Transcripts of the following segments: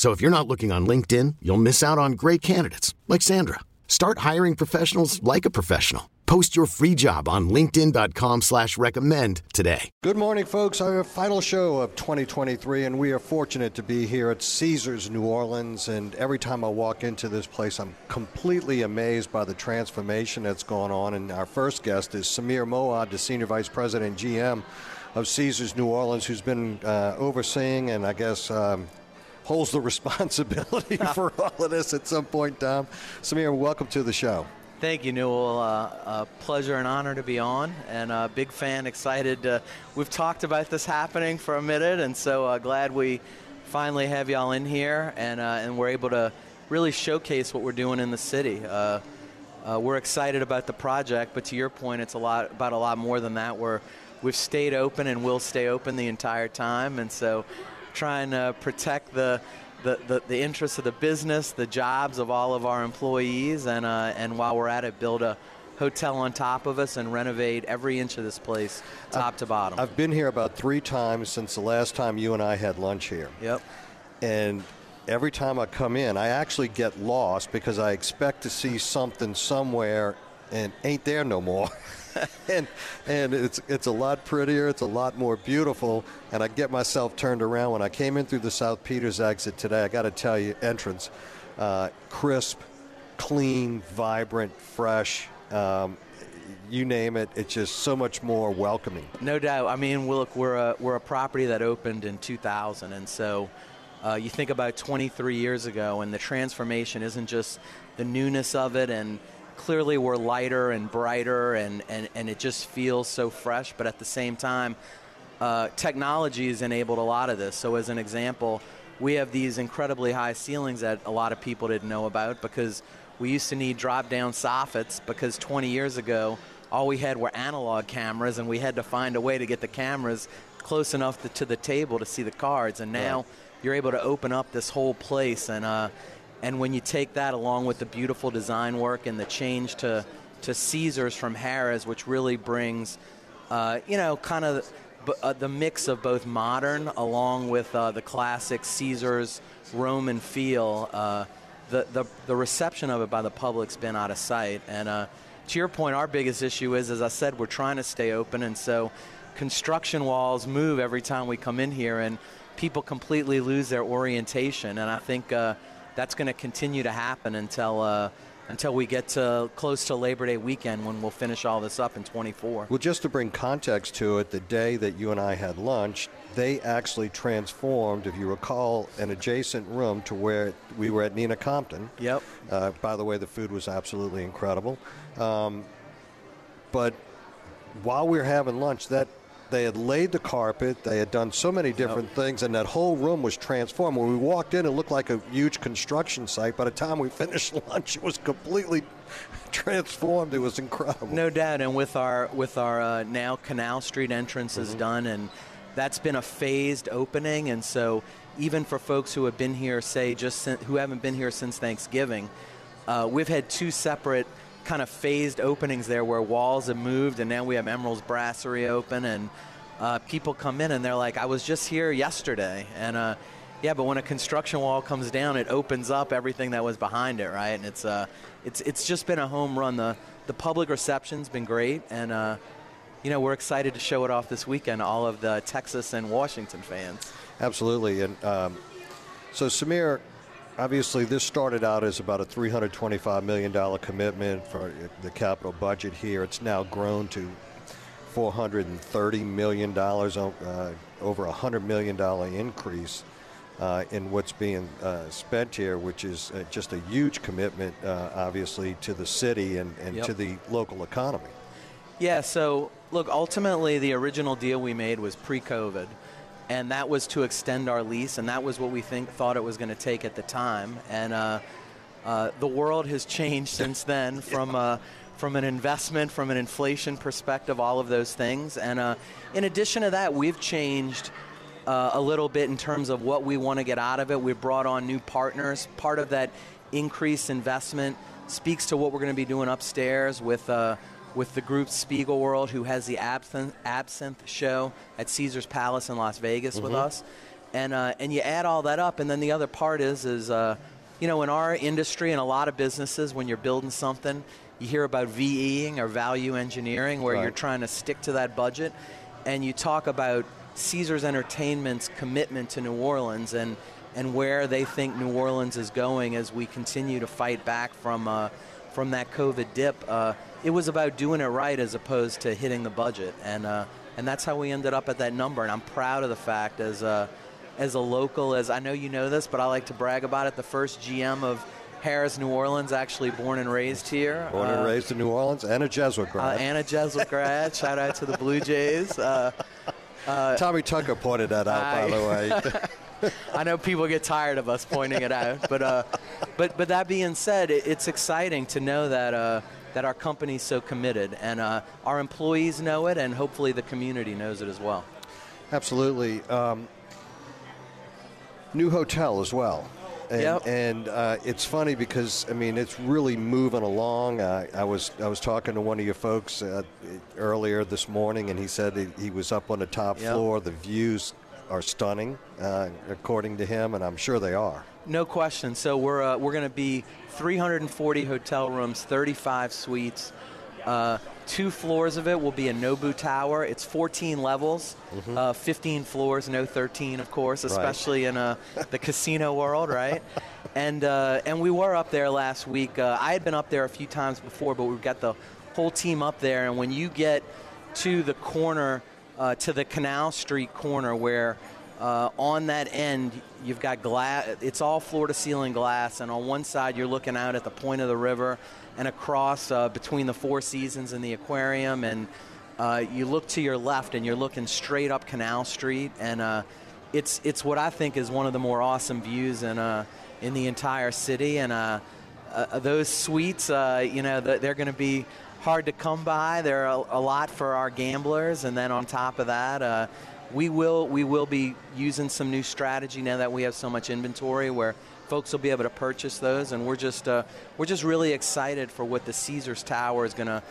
So if you're not looking on LinkedIn, you'll miss out on great candidates like Sandra. Start hiring professionals like a professional. Post your free job on linkedin.com slash recommend today. Good morning, folks. Our final show of 2023, and we are fortunate to be here at Caesars New Orleans. And every time I walk into this place, I'm completely amazed by the transformation that's gone on. And our first guest is Samir Mowad, the Senior Vice President GM of Caesars New Orleans, who's been uh, overseeing and I guess um, holds the responsibility for all of this at some point in time. Samir, welcome to the show. Thank you, Newell. Uh, a pleasure and honor to be on, and a uh, big fan, excited. Uh, we've talked about this happening for a minute, and so uh, glad we finally have y'all in here, and uh, and we're able to really showcase what we're doing in the city. Uh, we're excited about the project, but to your point, it's a lot about a lot more than that. We're we've stayed open and will stay open the entire time, and so trying to protect the the, the, the, interests of the business, the jobs of all of our employees, and, uh, and while we're at it, build a hotel on top of us and renovate every inch of this place, top I've, to bottom. I've been here about three times since the last time you and I had lunch here. Yep. And every time I come in, I actually get lost because I expect to see something somewhere and ain't there no more. and and it's it's a lot prettier. It's a lot more beautiful. And I get myself turned around when I came in through the South Peters exit today. I got to tell you, entrance, uh, crisp, clean, vibrant, fresh. Um, you name it, it's just so much more welcoming. No doubt. I mean, look, we're a, we're a property that opened in 2000, and so uh, you think about 23 years ago, and the transformation isn't just the newness of it and clearly we're lighter and brighter and, and, and it just feels so fresh but at the same time uh, technology has enabled a lot of this so as an example we have these incredibly high ceilings that a lot of people didn't know about because we used to need drop down soffits because 20 years ago all we had were analog cameras and we had to find a way to get the cameras close enough to, to the table to see the cards and now right. you're able to open up this whole place and uh, and when you take that along with the beautiful design work and the change to, to Caesars from Harrah's, which really brings, uh, you know, kind of uh, the mix of both modern along with uh, the classic Caesars Roman feel, uh, the, the, the reception of it by the public's been out of sight. And uh, to your point, our biggest issue is, as I said, we're trying to stay open, and so construction walls move every time we come in here, and people completely lose their orientation. And I think uh, that's going to continue to happen until uh, until we get to close to Labor Day weekend when we'll finish all this up in 24. Well, just to bring context to it, the day that you and I had lunch, they actually transformed, if you recall, an adjacent room to where we were at Nina Compton. Yep. Uh, by the way, the food was absolutely incredible. Um, but while we were having lunch, that they had laid the carpet. They had done so many different yep. things, and that whole room was transformed. When we walked in, it looked like a huge construction site. By the time we finished lunch, it was completely transformed. It was incredible. No doubt. And with our with our uh, now Canal Street entrance mm-hmm. is done, and that's been a phased opening. And so even for folks who have been here, say just who haven't been here since Thanksgiving, uh, we've had two separate kind of phased openings there where walls have moved, and now we have Emeril's Brasserie open, and uh, people come in and they're like, I was just here yesterday. And uh, yeah, but when a construction wall comes down, it opens up everything that was behind it, right? And it's, uh, it's, it's just been a home run. The, the public reception's been great, and uh, you know, we're excited to show it off this weekend, all of the Texas and Washington fans. Absolutely. And um, so, Samir, obviously, this started out as about a $325 million commitment for the capital budget here. It's now grown to $430 million, uh, over a $100 million increase. Uh, in what's being uh, spent here, which is uh, just a huge commitment, uh, obviously, to the city and, and Yep. to the local economy. Yeah, so look, ultimately, the original deal we made was pre COVID, and that was to extend our lease, and that was what we think thought it was going to take at the time. And uh, uh, the world has changed since then from. Uh, from an investment, from an inflation perspective, all of those things. And uh, in addition to that, we've changed uh, a little bit in terms of what we want to get out of it. We've brought on new partners. Part of that increased investment speaks to what we're going to be doing upstairs with uh, with the group Spiegelworld, who has the Absinthe, Absinthe show at Caesar's Palace in Las Vegas with us. And uh, and you add all that up, and then the other part is is uh, you know in our industry and a lot of businesses, when you're building something, you hear about VEing or value engineering, where Right. you're trying to stick to that budget, and you talk about Caesars Entertainment's commitment to New Orleans and and where they think New Orleans is going as we continue to fight back from uh, from that COVID dip. Uh, it was about doing it right as opposed to hitting the budget, and uh, and that's how we ended up at that number. And I'm proud of the fact as a as a local as I know you know this, but I like to brag about it. The first GM of Harrah's, New Orleans, actually born and raised here. Born and Uh, raised in New Orleans and a Jesuit uh, grad. Anna Jesuit grad. Shout out to the Blue Jays. Uh, Tommy Tucker pointed that out, by the way. I know people get tired of us pointing it out, but uh, but but that being said, it, it's exciting to know that uh, that our company's so committed, and uh, our employees know it, and hopefully the community knows it as well. Absolutely. Um, new hotel as well. And, Yep. and uh, it's funny because I mean it's really moving along. Uh, I was I was talking to one of your folks uh, earlier this morning, and he said he, he was up on the top Yep. floor. The views are stunning, uh, according to him, and I'm sure they are. No question. So we're uh, we're going to be 340 hotel rooms, 35 suites. Uh, two floors of it will be a Nobu Tower. It's 14 levels, uh, 15 floors, no 13, of course, especially in uh, the casino world, right? And uh, and we were up there last week. Uh, I had been up there a few times before, but we've got the whole team up there. And when you get to the corner, uh, to the Canal Street corner, where uh, on that end, you've got glass. It's all floor-to-ceiling glass, and on one side, you're looking out at the point of the river, and across uh, between the Four Seasons and the aquarium, and uh, you look to your left, and you're looking straight up Canal Street, and uh, it's it's what I think is one of the more awesome views in uh, in the entire city, and uh, those suites, you know, they're going to be hard to come by. They're a, a lot for our gamblers, and then on top of that, we will we will be using some new strategy now that we have so much inventory where folks will be able to purchase those, and we're just uh, we're just really excited for what the Caesars Tower is going to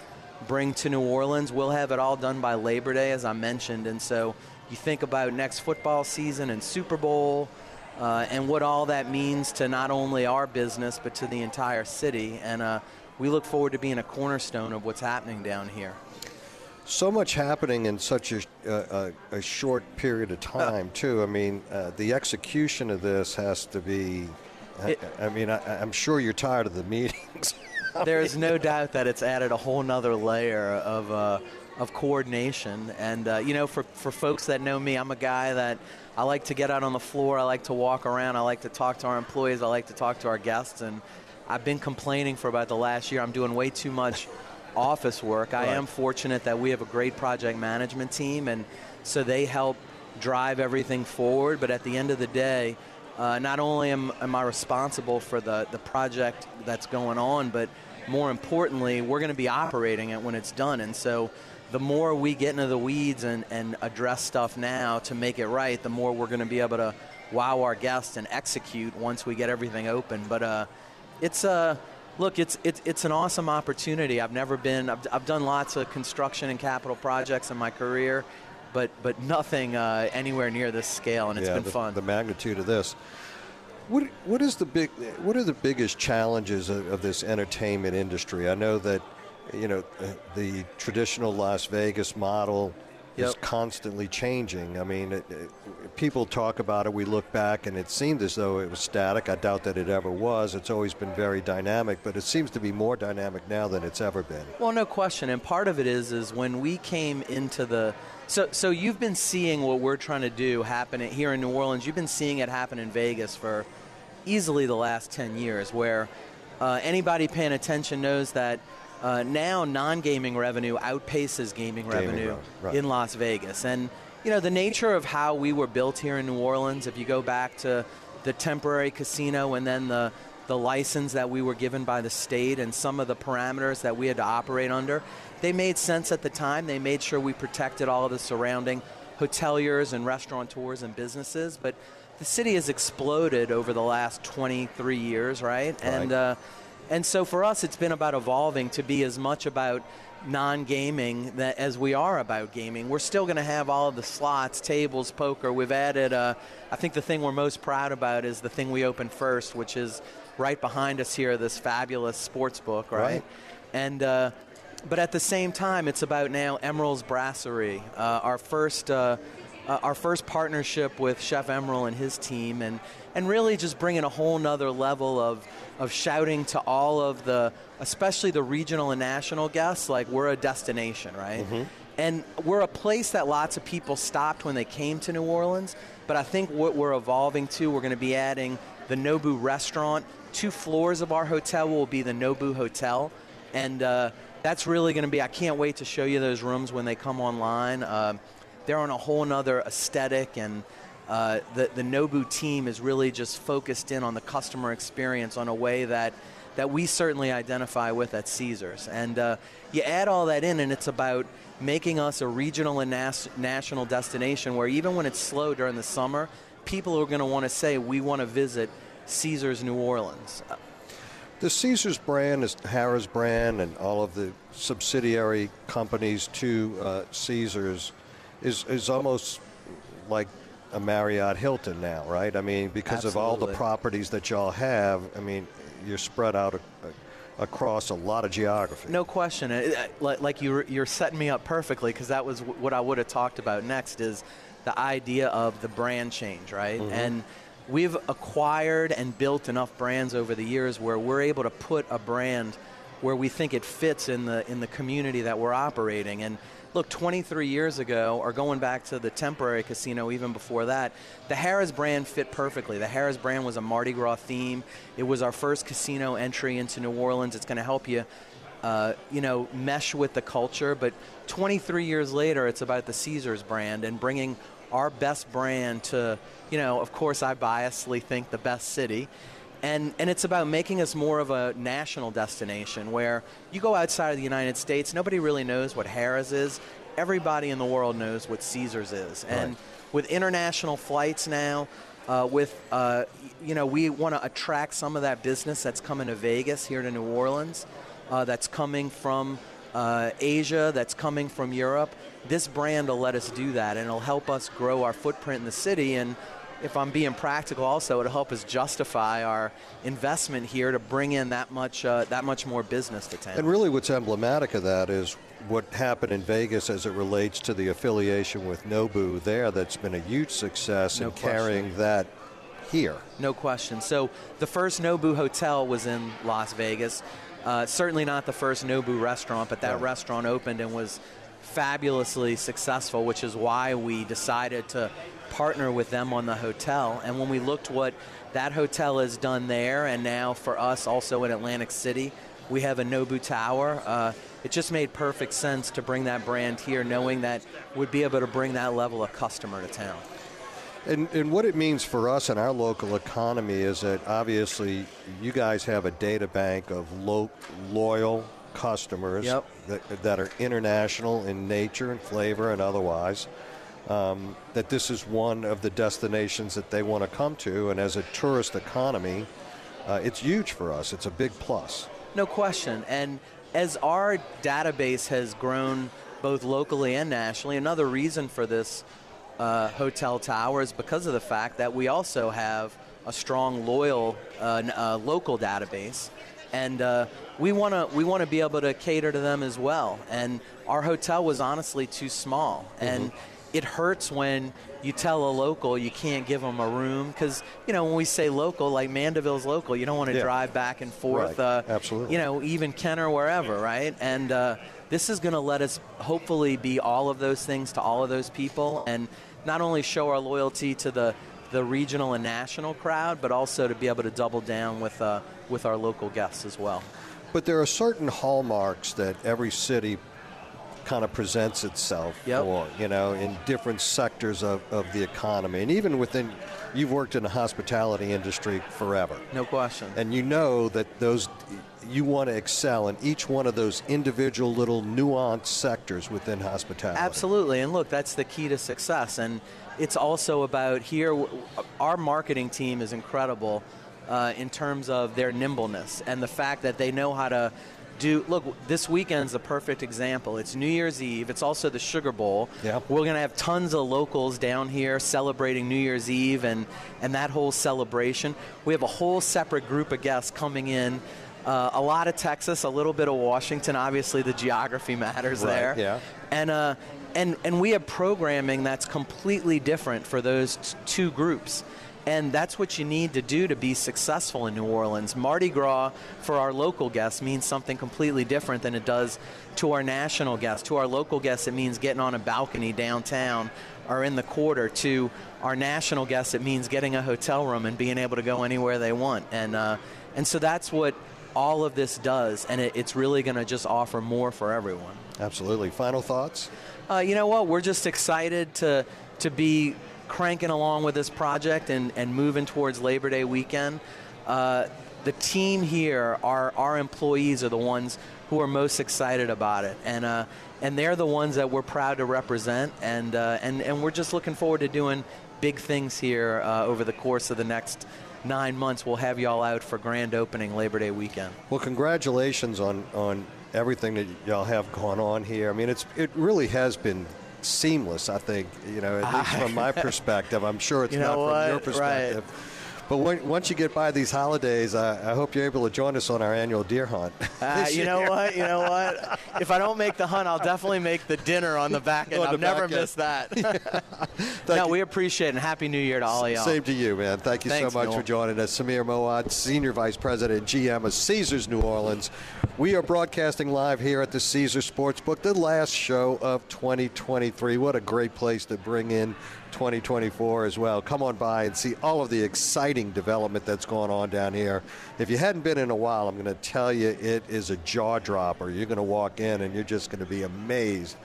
bring to New Orleans. We'll have it all done by Labor Day, as I mentioned, and so you think about next football season and Super Bowl. Uh, and what all that means to not only our business but to the entire city, and uh, we look forward to being a cornerstone of what's happening down here. So much happening in such a, a, a short period of time, too. I mean, uh, the execution of this has to be. I, It- I mean, I, I'm sure you're tired of the meetings. there is no doubt that it's added a whole nother layer of, uh, of coordination. And, uh, you know, for, for folks that know me, I'm a guy that I like to get out on the floor. I like to walk around. I like to talk to our employees. I like to talk to our guests. And I've been complaining for about the last year. I'm doing way too much office work. I am fortunate that we have a great project management team. And so they help drive everything forward. But at the end of the day, uh, not only am, am I responsible for the, the project that's going on, but more importantly, we're going to be operating it when it's done. And so the more we get into the weeds and, and address stuff now to make it right, the more we're going to be able to wow our guests and execute once we get everything open. But uh, it's uh, look, it's, it's it's an awesome opportunity. I've never been. I've, I've done lots of construction and capital projects in my career, but but nothing uh, anywhere near this scale, and it's yeah, been the, fun. the magnitude of this. What what is the big? What are the biggest challenges of, of this entertainment industry? I know that you know the traditional Las Vegas model is constantly changing. I mean, it, it, people talk about it. We look back, and it seemed as though it was static. I doubt that it ever was. It's always been very dynamic, but it seems to be more dynamic now than it's ever been. Well, no question. And part of it is is when we came into the so so you've been seeing what we're trying to do happen here in New Orleans. You've been seeing it happen in Vegas for easily the last 10 years, where uh, anybody paying attention knows that uh, now non-gaming revenue outpaces gaming, gaming revenue right. in Las Vegas. And you know the nature of how we were built here in New Orleans. If you go back to the temporary casino and then the the license that we were given by the state and some of the parameters that we had to operate under, they made sense at the time. They made sure we protected all of the surrounding hoteliers and restaurateurs and businesses. But the city has exploded over the last 23 years, right? right. And uh, and so for us, it's been about evolving to be as much about non-gaming that as we are about gaming. We're still going to have all of the slots, tables, poker. We've added. Uh, I think the thing we're most proud about is the thing we opened first, which is right behind us here. This fabulous sports book, right? right. And uh, but at the same time, it's about now Emeril's Brasserie, uh, our first. Uh, our first partnership with Chef Emeril and his team, and, and really just bringing a whole nother level of, of shouting to all of the, especially the regional and national guests, like we're a destination, right? Mm-hmm. And we're a place that lots of people stopped when they came to New Orleans, but I think what we're evolving to, we're going to be adding the Nobu restaurant. Two floors of our hotel will be the Nobu Hotel, and uh, that's really going to be. I can't wait to show you those rooms when they come online. Uh, they're on a whole nother aesthetic and uh, the, the Nobu team is really just focused in on the customer experience on a way that, that we certainly identify with at Caesars. And uh, you add all that in, and it's about making us a regional and nas- national destination where even when it's slow during the summer, people are going to want to say, we want to visit Caesars New Orleans. The Caesars brand is Harrah's brand, and all of the subsidiary companies to uh, Caesars is is almost like a Marriott Hilton now, right? I mean, because Absolutely. of all the properties that y'all have, I mean, you're spread out a, a, across a lot of geography. No question. Like you're, you're setting me up perfectly because that was what I would have talked about next is the idea of the brand change, right? Mm-hmm. And we've acquired and built enough brands over the years where we're able to put a brand where we think it fits in the in the community that we're operating and look, 23 years ago, or going back to the temporary casino even before that, the Harrah's brand fit perfectly. The Harrah's brand was a Mardi Gras theme. It was our first casino entry into New Orleans. It's going to help you. Uh, you know, mesh with the culture, but 23 years later, it's about the Caesars brand and bringing our best brand to, you know, of course, I biasly think the best city, and, and it's about making us more of a national destination where you go outside of the United States, nobody really knows what Harrah's is. Everybody in the world knows what Caesars is. And right. with international flights now, uh, with, uh, you know, we want to attract some of that business that's coming to Vegas here to New Orleans, uh, that's coming from uh, Asia, that's coming from Europe. This brand will let us do that, and it'll help us grow our footprint in the city. And if I'm being practical, also it'll help us justify our investment here to bring in that much uh, that much more business to town. And really, what's emblematic of that is what happened in Vegas as it relates to the affiliation with Nobu there. That's been a huge success no in question. carrying that here. No question. So the first Nobu hotel was in Las Vegas. Uh, certainly not the first Nobu restaurant, but that right. restaurant opened and was fabulously successful, which is why we decided to partner with them on the hotel. And when we looked what that hotel has done there, and now for us also in Atlantic City, we have a Nobu Tower. Uh, it just made perfect sense to bring that brand here, knowing that we'd be able to bring that level of customer to town. And, and what it means for us and our local economy is that obviously you guys have a data bank of lo- loyal customers yep. that, that are international in nature and flavor and otherwise um, that this is one of the destinations that they want to come to. And as a tourist economy, uh, it's huge for us. It's a big plus. No question. And as our database has grown both locally and nationally, another reason for this uh, hotel tower is because of the fact that we also have a strong, loyal uh, uh, local database. and uh, we want to we want to be able to cater to them as well. And our hotel was honestly too small, mm-hmm. and it hurts when you tell a local you can't give them a room because you know when we say local, like Mandeville's local, you don't want to yeah. drive back and forth. Right. Uh, Absolutely. You know, even Kenner, wherever, right? And uh, this is going to let us hopefully be all of those things to all of those people, and not only show our loyalty to the the regional and national crowd, but also to be able to double down with uh, with our local guests as well. But there are certain hallmarks that every city kind of presents itself yep. for, you know, in different sectors of, of the economy. And even within, you've worked in the hospitality industry forever. No question. And you know that those, you want to excel in each one of those individual little nuanced sectors within hospitality. Absolutely. And look, that's the key to success. And it's also about here, our marketing team is incredible uh, in terms of their nimbleness and the fact that they know how to do look this weekend's the perfect example. It's new year's eve. It's also the sugar bowl. Yeah. we're going to have tons of locals down here celebrating new year's eve and and that whole celebration. We have a whole separate group of guests coming in uh, a lot of texas a little bit of washington. Obviously the geography matters right, there. yeah. and uh, and and we have programming that's completely different for those t- two groups and that's what you need to do to be successful in New Orleans. Mardi Gras for our local guests means something completely different than it does to our national guests. To our local guests, it means getting on a balcony downtown or in the quarter. To our national guests, it means getting a hotel room and being able to go anywhere they want. And, uh, and so that's what all of this does, and it, it's really going to just offer more for everyone. Absolutely. Final thoughts? Uh, you know what? We're just excited to to be cranking along with this project and, and moving towards Labor Day weekend. Uh, the team here, our, our employees are the ones who are most excited about it. And, uh, and they're the ones that we're proud to represent. And, uh, and, and we're just looking forward to doing big things here uh, over the course of the next nine months. We'll have y'all out for grand opening Labor Day weekend. Well, congratulations on, on everything that y'all have going on here. I mean, it's, it really has been seamless. I think you know, at least from my perspective. I'm sure it's you know not what? from your perspective. Right. But when, once you get by these holidays, I, I, hope you're able to join us on our annual deer hunt. Uh, you know what? You know what? If I don't make the hunt, I'll definitely make the dinner on the back end. I've never missed that. no, you. we appreciate it. And Happy New Year to all of y'all. Same to you, man. Thank you Thanks, so much Newell. for joining us. Samir Mowad, Senior Vice President, GM of Caesars New Orleans. We are broadcasting live here at the Caesars Sportsbook, the last show of 2023. What a great place to bring in 2024 as well. Come on by and see all of the exciting development that's going on down here. If you hadn't been in a while, I'm going to tell you it is a jaw dropper. You're going to walk in and you're just going to be amazed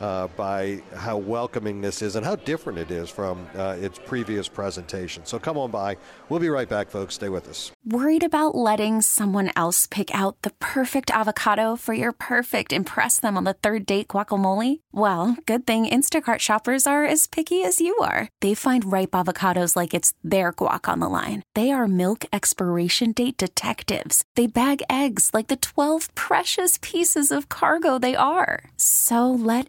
uh, by how welcoming this is and how different it is from uh, its previous presentation. So come on by. We'll be right back, folks. Stay with us. Worried about letting someone else pick out the perfect avocado for your perfect impress them on the third date guacamole? Well, good thing Instacart shoppers are as picky as you are. They find ripe avocados like it's their guac on the line. They are milk expiration date detectives. They bag eggs like the 12 precious pieces of cargo they are. So let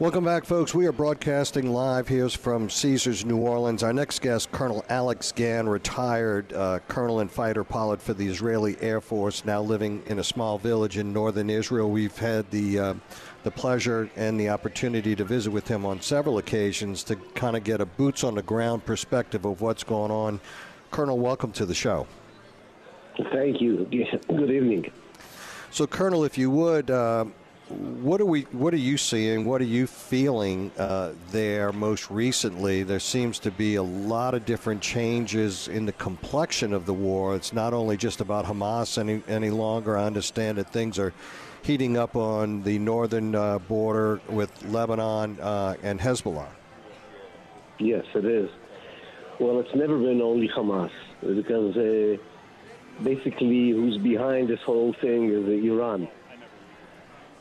Welcome back, folks. We are broadcasting live here from Caesars New Orleans. Our next guest, Colonel Alex Gan, retired uh, colonel and fighter pilot for the Israeli Air Force, now living in a small village in northern Israel. We've had the uh, the pleasure and the opportunity to visit with him on several occasions to kind of get a boots on the ground perspective of what's going on. Colonel, welcome to the show. Thank you. Good evening. So, Colonel, if you would. Uh, what are we? What are you seeing? What are you feeling uh, there? Most recently, there seems to be a lot of different changes in the complexion of the war. It's not only just about Hamas any any longer. I understand that things are heating up on the northern uh, border with Lebanon uh, and Hezbollah. Yes, it is. Well, it's never been only Hamas because uh, basically, who's behind this whole thing is Iran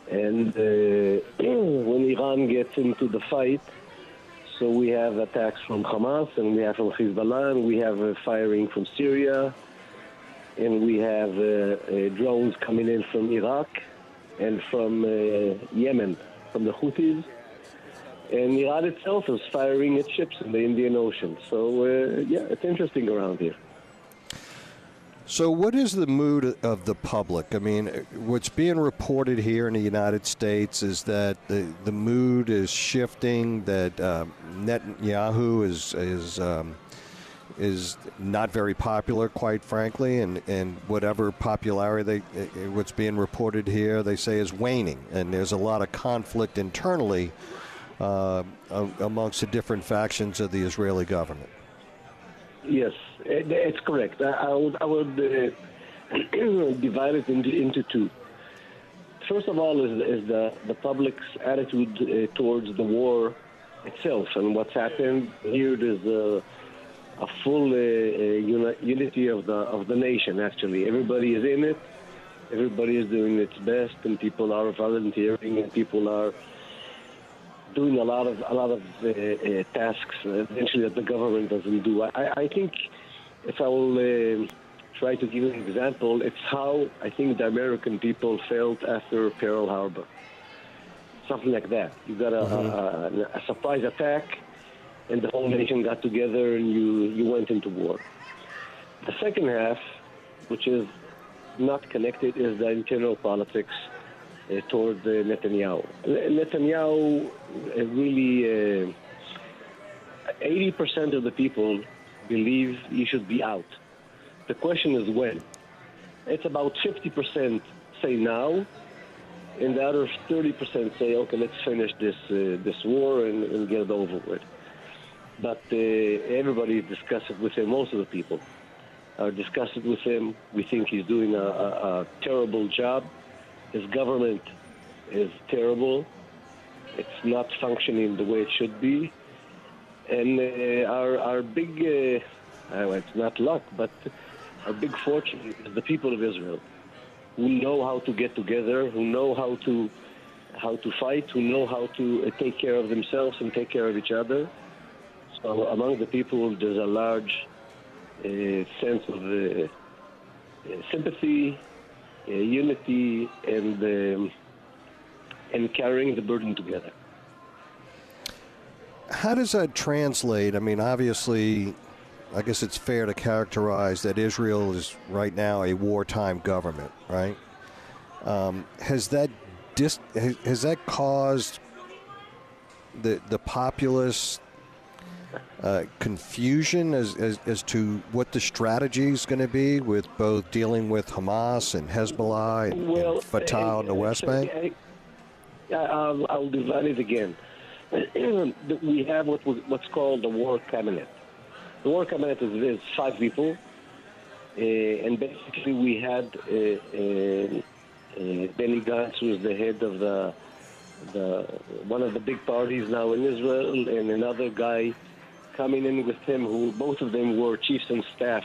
and uh, when Iran gets into the fight, so we have attacks from Hamas, and we have from Hezbollah, and we have uh, firing from Syria, and we have uh, drones coming in from Iraq and from Yemen, from the Houthis. And Iran itself is firing its ships in the Indian Ocean. So, uh, yeah, it's interesting around here. So, what is the mood of the public? I mean, what's being reported here in the United States is that the, the mood is shifting, that uh, Netanyahu is, is, um, is not very popular, quite frankly, and, and whatever popularity they, uh, what's being reported here, they say is waning, and there's a lot of conflict internally uh, amongst the different factions of the Israeli government. Yes, it's correct. I, would, I would uh, divide it into, into two. First of all, is, is the, the public's attitude uh, towards the war itself and what's happened. Here, there's a, a full uh, uh unity of the of the nation. Actually, everybody is in it. Everybody is doing its best, and people are volunteering, and people are doing a lot of a lot of uh, uh, tasks eventually that the government doesn't do. I, I think if I will uh, try to give an example, it's how I think the American people felt after Pearl Harbor. Something like that. You got a, mm-hmm. a, a surprise attack, and the whole nation got together, and you you went into war. The second half, which is not connected, is the internal politics uh, toward uh, Netanyahu. Netanyahu uh, really, 80% of the people believe he should be out. The question is when. It's about 50% say now, and the other 30% say, okay, let's finish this uh, this war and, and, get it over with. But uh, everybody discusses it with him, most of the people are discussing it with him. We think he's doing a, a, a terrible job. His government is terrible. It's not functioning the way it should be. And uh, our, our big, uh, it's not luck, but our big fortune is the people of Israel who know how to get together, who know how to how to fight, who know how to uh, take care of themselves and take care of each other. So among the people, there's a large uh, sense of uh, uh sympathy, uh, unity, and um, and carrying the burden together. How does that translate? I mean, obviously, I guess it's fair to characterize that Israel is right now a wartime government, right? Um, has that dis- has that caused the the populace uh, confusion as, as, as to what the strategy is going to be with both dealing with Hamas and Hezbollah and, well, and Fatah on the West Bank? I'll, I'll divide it again. we have what what's called the war cabinet. The war cabinet is, is five people, uh, and basically we had uh, uh, uh, Benny Gantz, who is the head of the the one of the big parties now in Israel, and another guy coming in with him, who both of them were chiefs and staff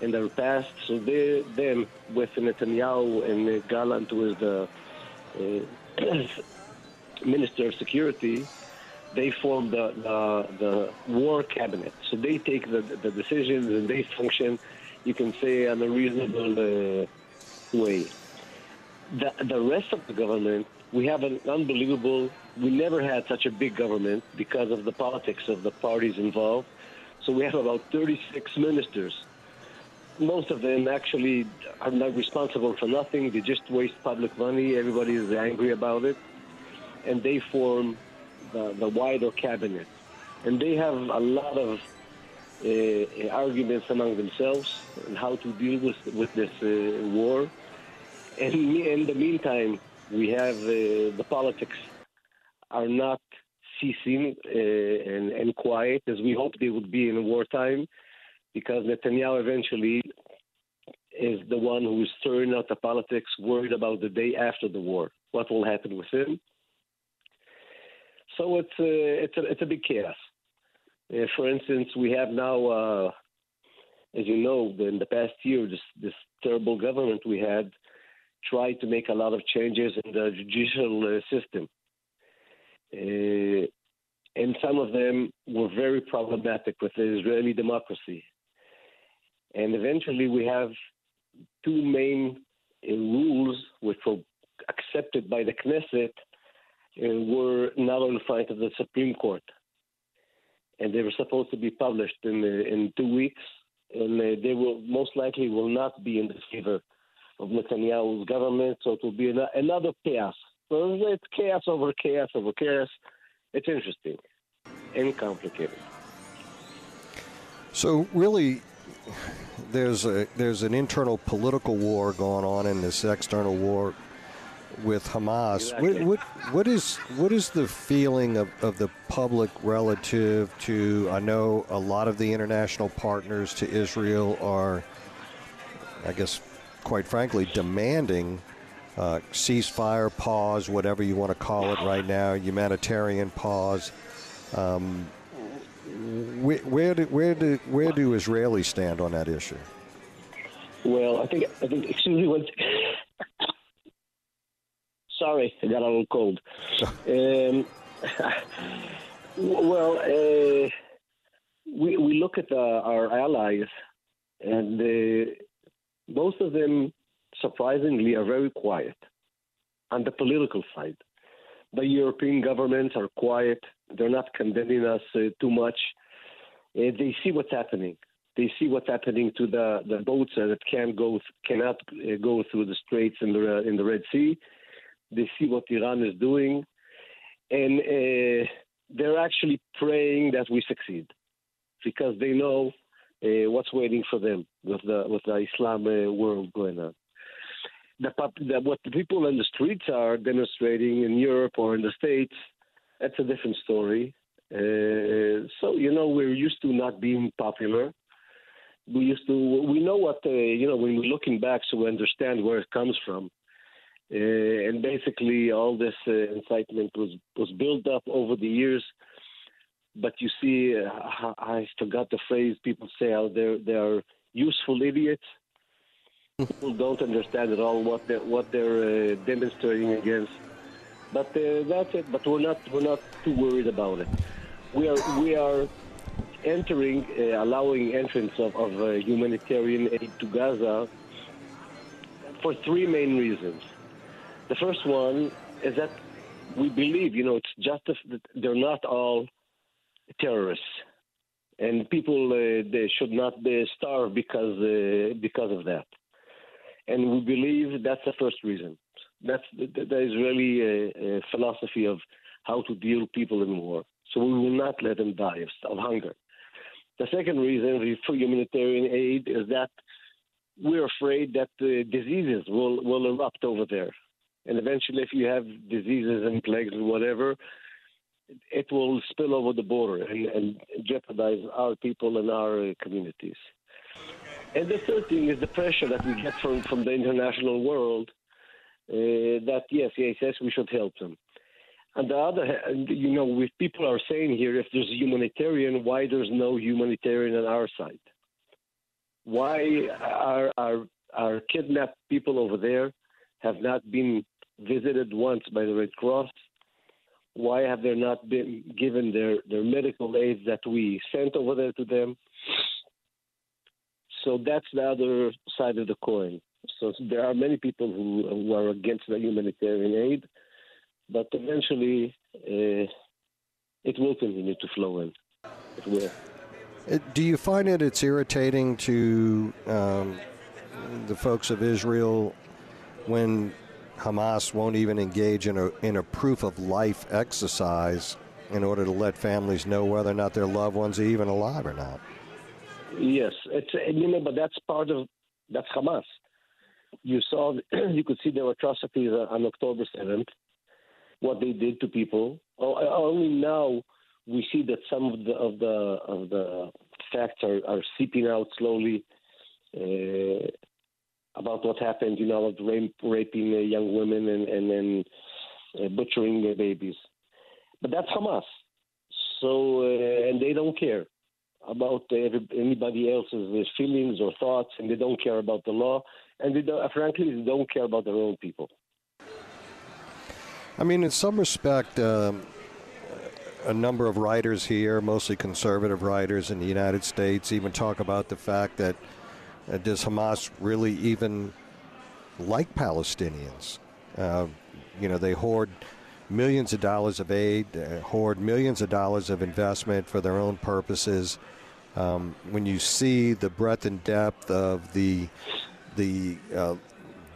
in their past. So they, them, with Netanyahu and Gallant, who is the uh, Minister of Security, they form the, the, the war cabinet. So they take the, the decisions and they function, you can say, in a reasonable uh, way. The, the rest of the government, we have an unbelievable, we never had such a big government because of the politics of the parties involved. So we have about 36 ministers. Most of them actually are not responsible for nothing. They just waste public money. Everybody is angry about it. And they form the, the wider cabinet. And they have a lot of uh, arguments among themselves on how to deal with, with this uh, war. And in the meantime, we have uh, the politics are not ceasing uh, and, and quiet as we hope they would be in wartime, because Netanyahu eventually is the one who is stirring out the politics, worried about the day after the war, what will happen with him. So it's a, uh, it's a, it's a big chaos. Uh, for instance, we have now, uh, as you know, in the past year, this, this terrible government we had tried to make a lot of changes in the judicial uh, system. Uh, and some of them were very problematic with the Israeli democracy. And eventually, we have two main uh, rules which were accepted by the Knesset were now in front of the Supreme Court, and they were supposed to be published in uh, in two weeks, and uh, they will most likely will not be in the favor of Netanyahu's government, so it will be another chaos. So it's chaos over chaos over chaos. It's interesting and complicated. So really, there's a there's an internal political war going on in this external war with Hamas. Exactly. What, what, what is what is the feeling of, of the public relative to? I know a lot of the international partners to Israel are, I guess, quite frankly, demanding uh, ceasefire, pause, whatever you want to call it right now, humanitarian pause. Um, where, where, do, where do where do Israelis stand on that issue? Well, I think I think excuse me one Sorry, I got a little cold. um, well, uh, we we look at uh, our allies, and uh, most of them, surprisingly, are very quiet on the political side. The European governments are quiet; they're not condemning us uh, too much. Uh, they see what's happening. They see what's happening to the, the boats that can go cannot uh, go through the straits in the in the Red Sea they see what Iran is doing, and uh, they're actually praying that we succeed because they know uh, what's waiting for them with the with the Islam uh, world going on. The, the, what the people in the streets are demonstrating in Europe or in the States, that's a different story. Uh, so you know we're used to not being popular. We used to we know what uh, you know when we're looking back, so we understand where it comes from. Uh, and basically, all this uh, incitement was was built up over the years. But you see, uh, I forgot the phrase people say how they're they are useful idiots. People don't understand at all what they're, what they're demonstrating against. But that's it. But we're not we're not too worried about it. We are we are entering, uh, allowing entrance of, of uh, humanitarian aid to Gaza for three main reasons. The first one is that we believe, you know, it's just that they're not all terrorists, and people uh, they should not starve because uh, because of that. And we believe that's the first reason. That's the Israeli uh, philosophy of how to deal people in war. So we will not let them die of, of hunger. The second reason for humanitarian aid is that we're afraid that uh, diseases will, will erupt over there and eventually, if you have diseases and plagues and whatever, it will spill over the border and, and jeopardize our people and our communities. And the third thing is the pressure that we get from, from the international world uh, that, yes, yes, yes, we should help them. On the other hand, you know, if people are saying here, if there's humanitarian, why there's no humanitarian on our side? Why are our, our kidnapped people over there have not been visited once by the Red Cross? Why have they not been given their, their medical aids that we sent over there to them? So that's the other side of the coin. So there are many people who, who are against the humanitarian aid, but eventually uh, it will continue to flow in. It will. Uh, do you find it it's irritating to um, the folks of Israel when Hamas won't even engage in a in a proof of life exercise in order to let families know whether or not their loved ones are even alive or not? Yes, it's you know, but that's part of that's Hamas. You saw, you could see their atrocities on October seventh, what they did to people. Oh, only now we see that some of the of the of the facts are, are seeping out slowly uh, about what happened. You know, of rape, raping uh, young women and and then uh, butchering their babies. But that's Hamas. So uh, and they don't care about anybody else's feelings or thoughts, and they don't care about the law, and they don't, frankly, they don't care about their own people. I mean, in some respect, um, a number of writers here, mostly conservative writers in the United States, even talk about the fact that uh, does Hamas really even like Palestinians? Uh, you know, they hoard millions of dollars of aid, uh, hoard millions of dollars of investment for their own purposes. Um, when you see the breadth and depth of the the uh,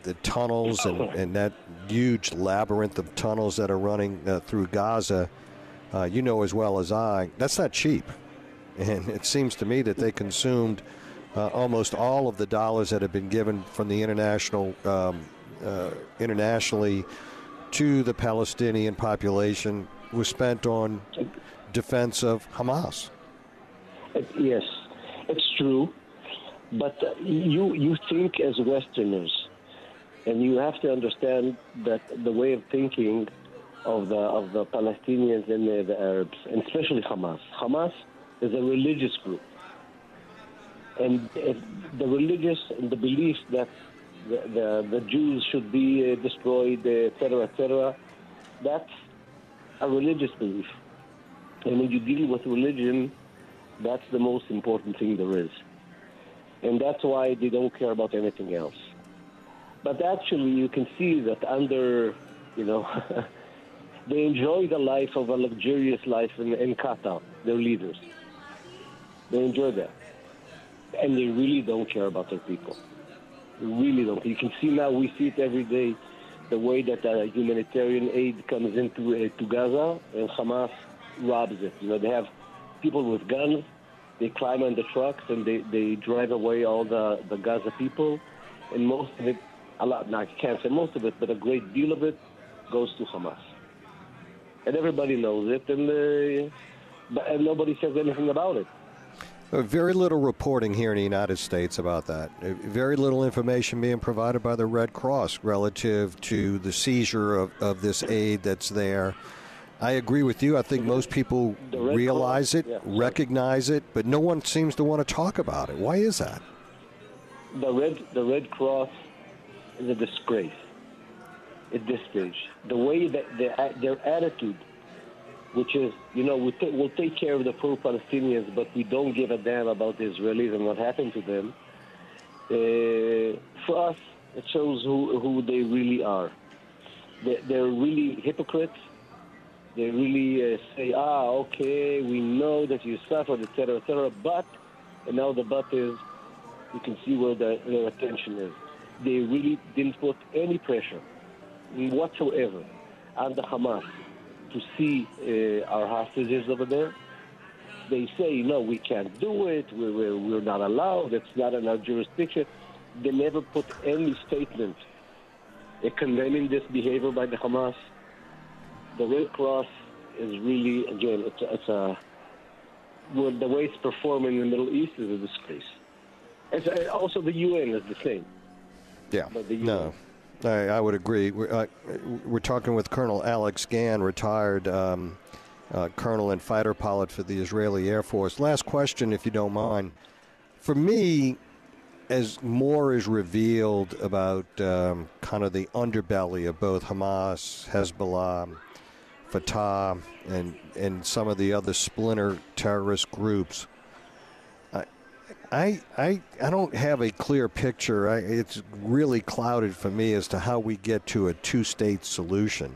the tunnels and, and that huge labyrinth of tunnels that are running uh, through Gaza, uh, you know as well as I, that's not cheap. And it seems to me that they consumed uh, almost all of the dollars that have been given from the international um, uh, internationally to the Palestinian population was spent on defense of Hamas. Yes, it's true. But uh, you you think as Westerners, and you have to understand that the way of thinking of the of the Palestinians and the, the Arabs, and especially Hamas. Hamas is a religious group, and the religious and the belief that the, the, the Jews should be uh, destroyed, etc., etc. That's a religious belief, and when you deal with religion, that's the most important thing there is. And that's why they don't care about anything else. But actually, you can see that under, you know, they enjoy the life of a luxurious life in, in Qatar, their leaders. They enjoy that. And they really don't care about their people. They really don't. You can see now, we see it every day, the way that uh, humanitarian aid comes into uh, to Gaza and Hamas robs it. You know, they have people with guns. They climb on the trucks and they, they drive away all the, the Gaza people. And most of it, a lot, now I can't say most of it, but a great deal of it goes to Hamas. And everybody knows it, and, uh, but, and nobody says anything about it. Uh, very little reporting here in the United States about that. Uh, very little information being provided by the Red Cross relative to the seizure of, of this aid that's there I agree with you. I think most people realize Cross, it, yeah. recognize it, but no one seems to want to talk about it. Why is that? The Red, the Red Cross is a disgrace at this stage. The way that they, their attitude, which is, you know, we t- we'll take care of the poor Palestinians, but we don't give a damn about the Israelis and what happened to them. Uh, for us, it shows who, who they really are. They, they're really hypocrites they really uh, say, ah, okay, we know that you suffered, etc., etc. But, and now the but is, you can see where the, their attention is. They really didn't put any pressure whatsoever on the Hamas to see uh, our hostages over there. They say, no, we can't do it. We're, we're, we're not allowed. It's not in our jurisdiction. They never put any statement uh, condemning this behavior by the Hamas the Red Cross is really, again, it's, it's a, well, the way it's performing in the Middle East is a disgrace. It's, uh, also, the UN is the same. Yeah. No. I, I would agree. We're, uh, we're, talking with Colonel Alex Gan, retired um, uh, colonel and fighter pilot for the Israeli Air Force. Last question, if you don't mind. For me, as more is revealed about um, kind of the underbelly of both Hamas, Hezbollah, Fatah, and and some of the other splinter terrorist groups, I I, I don't have a clear picture. I, it's really clouded for me as to how we get to a two-state solution.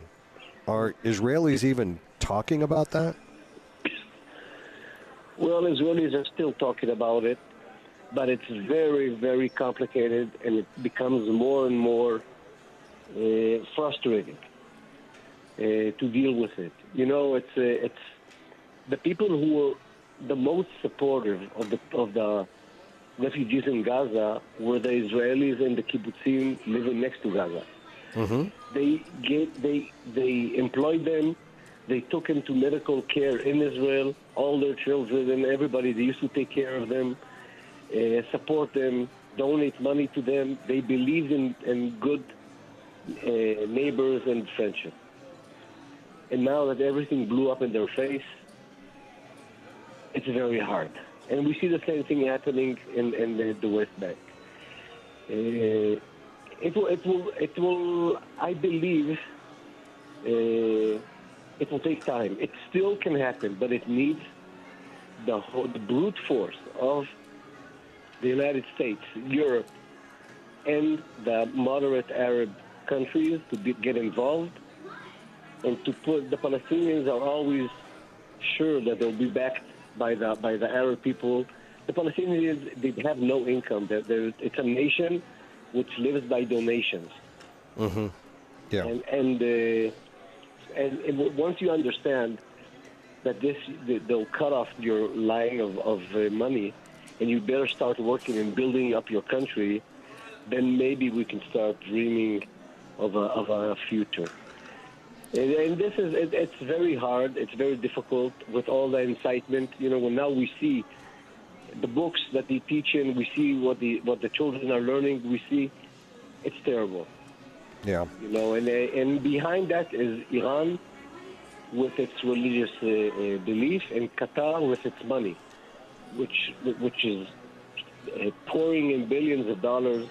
Are Israelis even talking about that? Well, Israelis are still talking about it but it's very, very complicated, and it becomes more and more uh, frustrating uh, to deal with it. You know, it's uh, it's the people who are the most supportive of the of the refugees in Gaza were the Israelis and the kibbutzim living next to Gaza. Mm-hmm. They get they they employed them. They took them to medical care in Israel. All their children and everybody. They used to take care of them uh, support them, donate money to them. They believed in, in good uh, neighbors and friendship. And now that everything blew up in their face, it's very hard. And we see the same thing happening in, in the, the West Bank. Uh, it will, it will, it will. I believe uh, it will take time. It still can happen, but it needs the, the brute force of the United States, Europe, and the moderate Arab countries to be, get involved and to put the Palestinians are always sure that they'll be backed by the by the Arab people. The Palestinians they have no income. They're, they're, it's a nation which lives by donations. Mm-hmm. Yeah. And and, uh, and, once you understand that this they'll cut off your line of, of uh, money and you better start working and building up your country, then maybe we can start dreaming of a, of a future. And, and this is, it, it's very hard, it's very difficult with all the incitement. You know, when now we see the books that they teach in, we see what the, what the children are learning, we see it's terrible. Yeah. You know, and, and behind that is Iran with its religious uh, uh, belief and Qatar with its money which which is uh, pouring in billions of dollars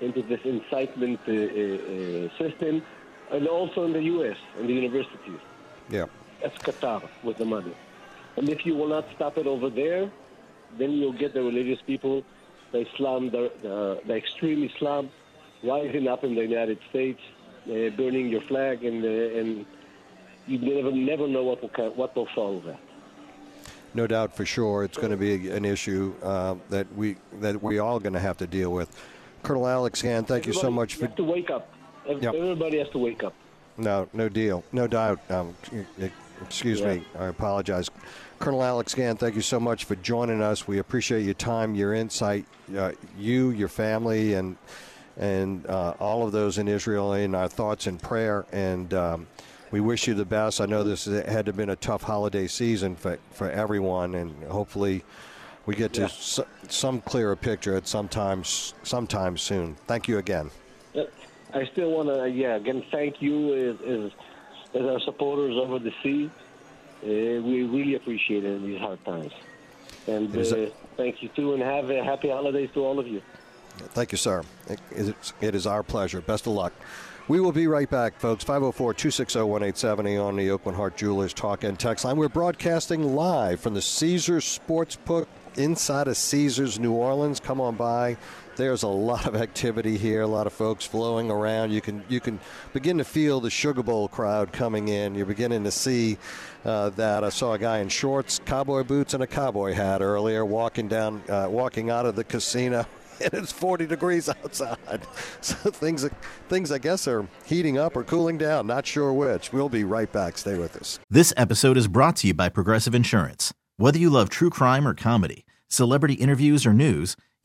into this incitement uh, uh, system, and also in the U.S. and the universities. Yeah, that's Qatar with the money. And if you will not stop it over there, then you'll get the religious people, the Islam, the, the, the extreme Islam, rising up in the United States, uh, burning your flag, and uh, and you never never know what will what will follow that no doubt for sure it's going to be an issue uh, that we that we all going to have to deal with. Colonel Alex Gan, thank Everybody you so much for. to wake up. Everybody has to wake up. No, no deal, no doubt. Um, excuse yeah. me, I apologize. Colonel Alex Gan, thank you so much for joining us. We appreciate your time, your insight, uh, you, your family, and and uh, all of those in Israel in our thoughts and prayer. And um, we wish you the best. I know this had to have been a tough holiday season for, for everyone, and hopefully we get to yeah. some clearer picture at sometime, sometime soon. Thank you again. I still want to, yeah, again, thank you as, as, as our supporters over the sea. Uh, we really appreciate it in these hard times. And uh, thank you, too, and have a happy holidays to all of you. Thank you, sir. It is, it is our pleasure. Best of luck. We will be right back, folks. 504 260 1870 on the Aucoin Hart Jewelers Talk and Text Line. We're broadcasting live from the Caesars Sportsbook inside of Caesars, New Orleans. Come on by. There's a lot of activity here, a lot of folks flowing around. You can you can begin to feel the Sugar Bowl crowd coming in. You're beginning to see uh, that. I saw a guy in shorts, cowboy boots, and a cowboy hat earlier walking down, uh, walking out of the casino and it's 40 degrees outside. So things, things I guess are heating up or cooling down. Not sure which. We'll be right back. Stay with us. This episode is brought to you by Progressive Insurance. Whether you love true crime or comedy, celebrity interviews or news,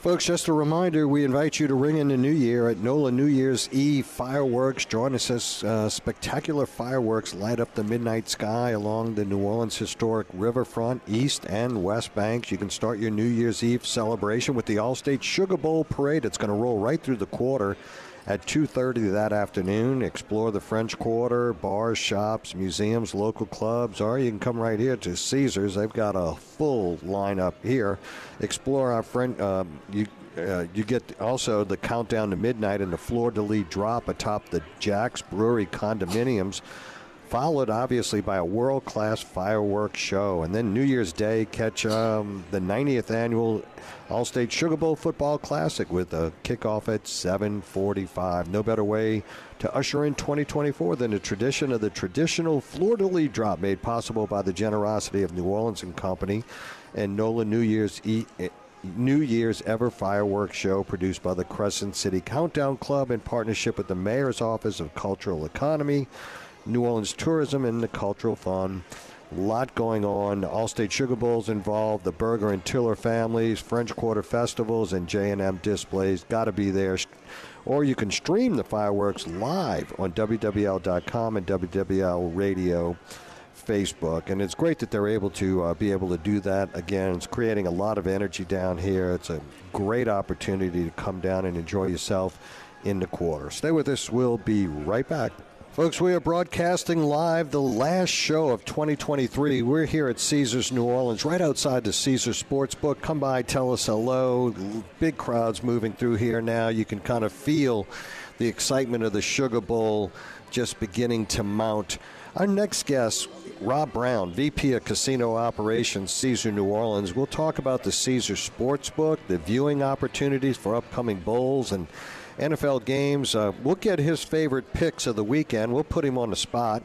Folks, just a reminder, we invite you to ring in the new year at NOLA New Year's Eve fireworks. Join us as uh, spectacular fireworks light up the midnight sky along the New Orleans historic riverfront, east and west banks. You can start your New Year's Eve celebration with the Allstate Sugar Bowl Parade. It's going to roll right through the quarter at 2.30 that afternoon explore the french quarter bars shops museums local clubs or you can come right here to caesars. They've got a full lineup here. Explore our friend um, you uh, you get also the countdown to midnight and the fleur de lis drop atop the Jax Brewery condominiums followed obviously by a world class fireworks show. And then New Year's Day, catch um, the 90th annual Allstate Sugar Bowl Football Classic with a kickoff at 7:45. No better way to usher in 2024 than the tradition of the traditional de lis drop, made possible by the generosity of New Orleans and Company and NOLA New Year's e- New Year's Ever Fireworks Show produced by the Crescent City Countdown Club in partnership with the Mayor's Office of Cultural Economy. New Orleans tourism and the cultural fund. A lot going on. Allstate Sugar Bowls involved, the Burger and Tiller families, French Quarter festivals, and J&M displays. Got to be there. Or you can stream the fireworks live on WWL.com and WWL Radio Facebook. And it's great that they're able to uh, be able to do that. Again, it's creating a lot of energy down here. It's a great opportunity to come down and enjoy yourself in the quarter. Stay with us. We'll be right back. Folks, we are broadcasting live the last show of 2023. We're here at Caesars New Orleans, right outside the Caesars Sportsbook. Come by, tell us hello. Big crowds moving through here now. You can kind of feel the excitement of the Sugar Bowl just beginning to mount. Our next guest, Rob Brown, VP of Casino Operations, Caesar New Orleans. We'll talk about the Caesar Sportsbook, the viewing opportunities for upcoming bowls, and NFL games. Uh, we'll get his favorite picks of the weekend. We'll put him on the spot.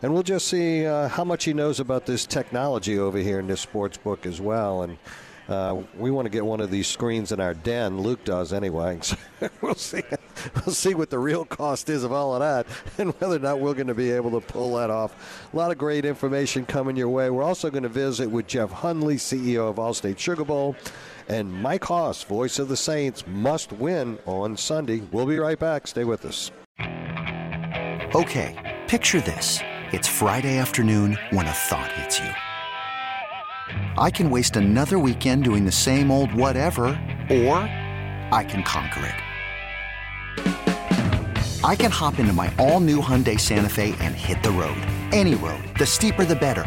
And we'll just see uh, how much he knows about this technology over here in this sports book as well. And uh, we want to get one of these screens in our den. Luke does anyway. So we'll see. We'll see what the real cost is of all of that, and whether or not we're going to be able to pull that off. A lot of great information coming your way. We're also going to visit with Jeff Hundley, CEO of Allstate Sugar Bowl, and Mike Hoss, voice of the Saints, must win on Sunday. We'll be right back. Stay with us. Okay, picture this. It's Friday afternoon when a thought hits you. I can waste another weekend doing the same old whatever, or I can conquer it. I can hop into my all new Hyundai Santa Fe and hit the road. Any road. The steeper, the better.